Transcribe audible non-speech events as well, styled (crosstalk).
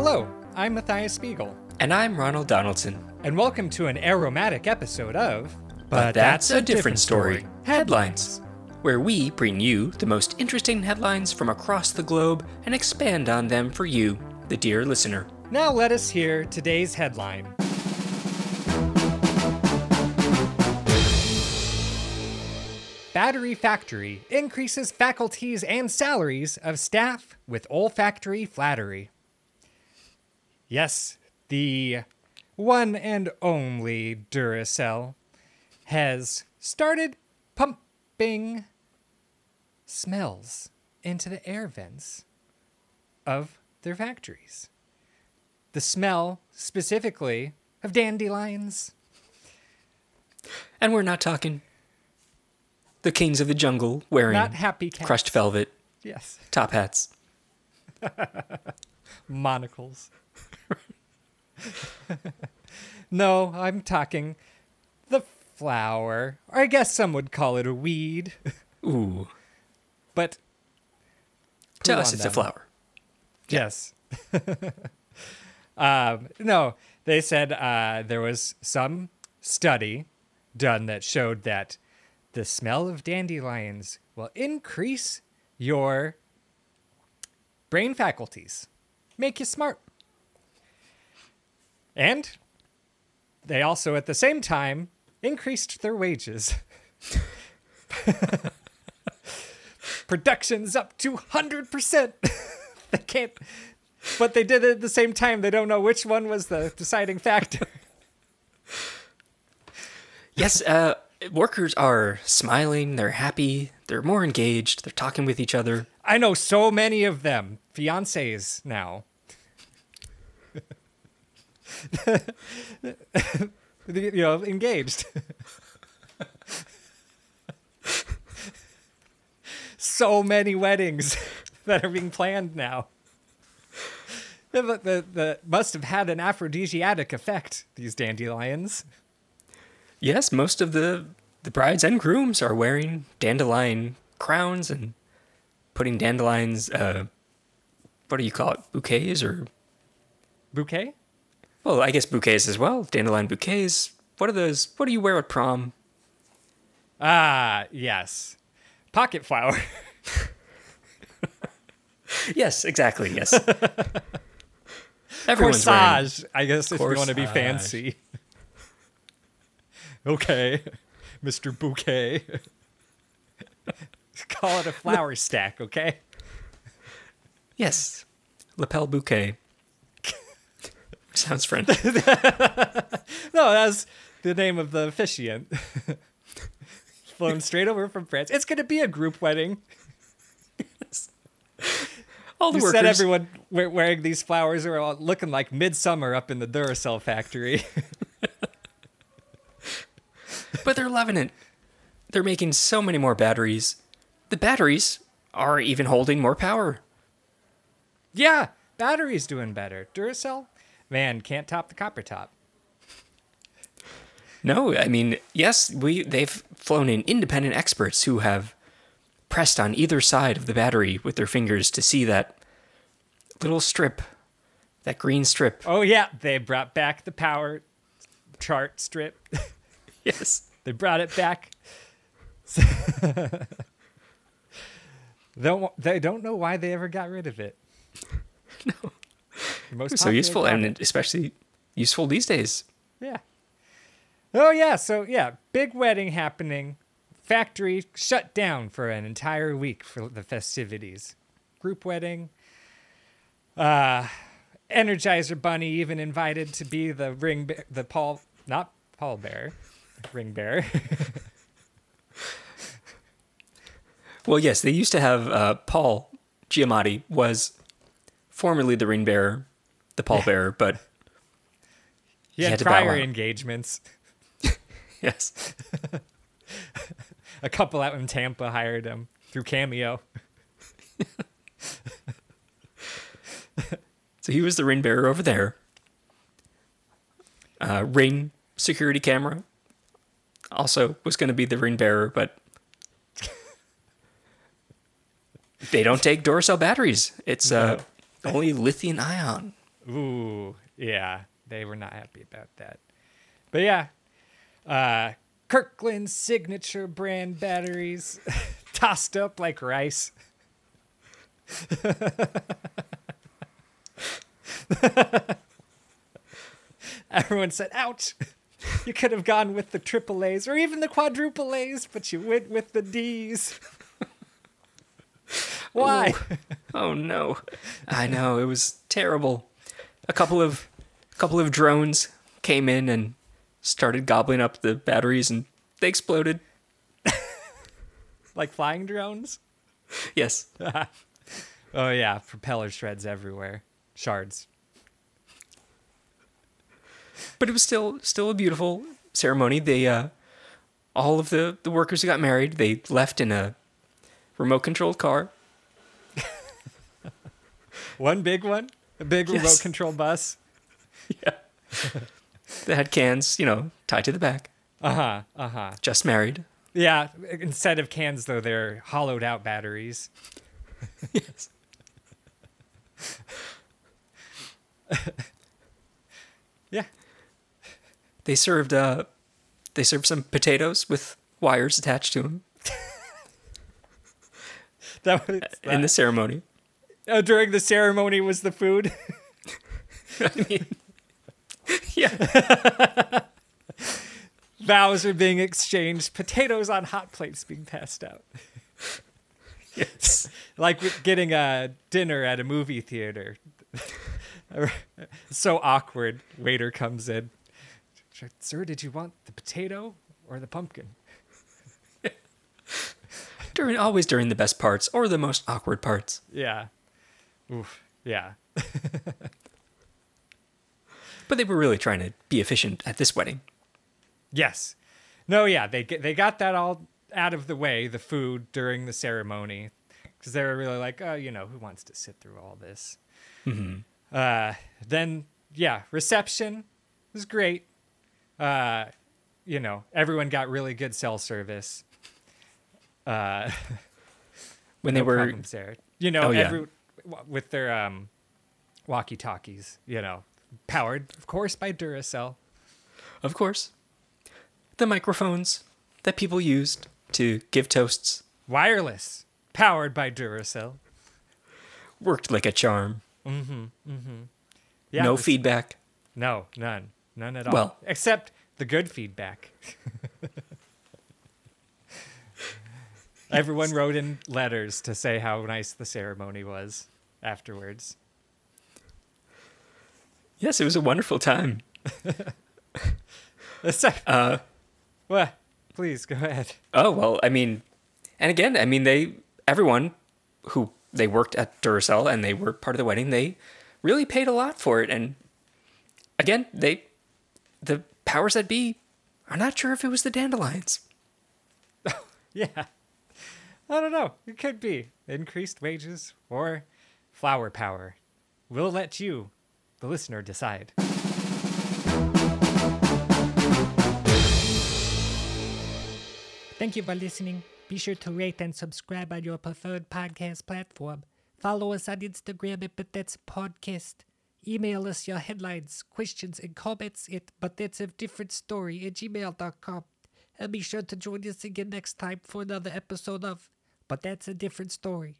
Hello, I'm Matthias Spiegel, And I'm Ronald Donaldson. and welcome to an aromatic episode of. But, that's, a different story. Headlines. Where we bring you the most interesting headlines from across the globe and expand on them for you, the dear listener. Now let us hear today's headline. Battery Factory increases faculties and salaries of staff with olfactory flattery. Yes, the one and only Duracell has started pumping smells into the air vents of their factories. The smell, specifically, of dandelions. And we're not talking the kings of the jungle wearing Not happy cats. crushed velvet Yes. top hats. (laughs) Monocles. (laughs) no, I'm talking the flower. Or I guess some would call it a weed. (laughs) Ooh. But To us, it's a flower. Yes. (laughs) um, no, they said uh, there was some study done that showed that the smell of dandelions will increase your brain faculties, make you smart. And they also, at the same time, increased their wages. (laughs) Production's up 200%. (laughs) they can't but they did it at the same time they don't know which one was the deciding factor (laughs) Yes, uh, workers are smiling, they're happy, they're more engaged, they're talking with each other. i know so many of them fiancés now you know engaged so many weddings that are being planned now the, the, the must have had an aphrodisiac effect these dandelions Yes, most of the the brides and grooms are wearing dandelion crowns and putting dandelions. Uh, what do you call it? Bouquets or bouquet well, I guess bouquets as well. Dandelion bouquets. What are those? What do you wear at prom? Ah, yes. Pocket flower. (laughs) Yes, exactly. Yes. (laughs) Everyone's wearing. Corsage, I guess, if you want to be fancy. (laughs) okay, Mr. Bouquet. Call it a flower stack, okay? Yes, lapel bouquet. Sounds French. (laughs) No, that's the name of the officiant. (laughs) Flown straight over from France. It's going to be a group wedding. (laughs) All the You workers. said everyone we- wearing these flowers are all looking like midsummer up in the Duracell factory. But they're loving it. They're making so many more batteries. The batteries are even holding more power. yeah, battery's doing better. Duracell, man, can't top the copper top. No, I mean, yes, we they've flown in independent experts who have pressed on either side of the battery with their fingers to see that little strip, that green strip. Oh yeah, they brought back the power chart strip. (laughs) Yes. they brought it back. (laughs) Don't they don't know why they ever got rid of it. (laughs) No. Most So useful product. and especially useful these days. Yeah. Oh yeah, so yeah, big wedding happening. Factory shut down for an entire week for the festivities. Group wedding. Uh Energizer Bunny even invited to be the ring bear, the Paul not Paul Bear, ring bear. (laughs) Well, yes, they used to have uh, Paul Giamatti was formerly the ring bearer, the pallbearer, but (laughs) He had had prior engagements. (laughs) yes, (laughs) A couple out in Tampa hired him through Cameo. so he was the ring bearer over there. Uh, ring security camera also was going to be the ring bearer, but they don't take Duracell batteries. It's uh, only lithium ion. Ooh, yeah, they were not happy about that. But yeah, uh, Kirkland signature brand batteries (laughs) tossed up like rice. (laughs) Everyone said, ouch. You could have gone with the triple A's or even the quadruple A's, but you went with the D's. (laughs) Why? Oh no. I know, it was terrible. A couple of a couple of drones came in and started gobbling up the batteries and they exploded. Like flying drones? Yes. (laughs) Oh, yeah, propeller shreds everywhere. Shards. But it was still still a beautiful ceremony. They uh all of the the workers who got married, they left in a remote controlled car. (laughs) One big one? A big remote control bus? (laughs) Yeah. they had cans, you know, tied to the back. Uh huh, uh huh. Just married. Yeah, instead of cans, though, they're hollowed out batteries. yes. (laughs) Yeah. They served uh they served some potatoes with wires attached to them (laughs) That was in the ceremony. Oh, during the ceremony was the food. I (laughs) mean, yeah. Vows are being exchanged. Potatoes on hot plates being passed out. Yes. (laughs) like getting a dinner at a movie theater. (laughs) so awkward. Waiter comes in. Sir, did you want the potato or the pumpkin? During always during the best parts or the most awkward parts. Yeah. Oof. Yeah. (laughs) But they were really trying to be efficient at this wedding. Yes. No, yeah, they they got that all out of the way, the food during the ceremony, because they were really like, oh, you know, who wants to sit through all this? Uh, then, yeah, reception was great. Uh, you know, everyone got really good cell service. Uh, (laughs) When they were there. You know, Oh, yeah. With their um, walkie talkies. You know, powered, of course, by Duracell. of course the microphones that people used to give toasts Wireless, powered by Duracell. worked like a charm. Mm hmm. Mm hmm. Yeah, no feedback. No, none, none at all. Well- except the good feedback. (laughs) Everyone wrote in letters to say how nice the ceremony was afterwards. Yes, it was a wonderful time. (laughs) Uh what? Please go ahead. Oh well, I mean, and again, I mean, they everyone who they worked at Duracell and they were part of the wedding, they really paid a lot for it. And again, they the powers that be are not sure if it was the dandelions. (laughs) Yeah. I don't know. It could be increased wages or flower power. We'll let you, the listener, decide. Thank you for listening. Be sure to rate and subscribe on your preferred podcast platform. Follow us on Instagram at But That's Podcast. Email us your headlines, questions, and comments at But That's a Different Story at gmail.com. And be sure to join us again next time for another episode of But That's a Different Story.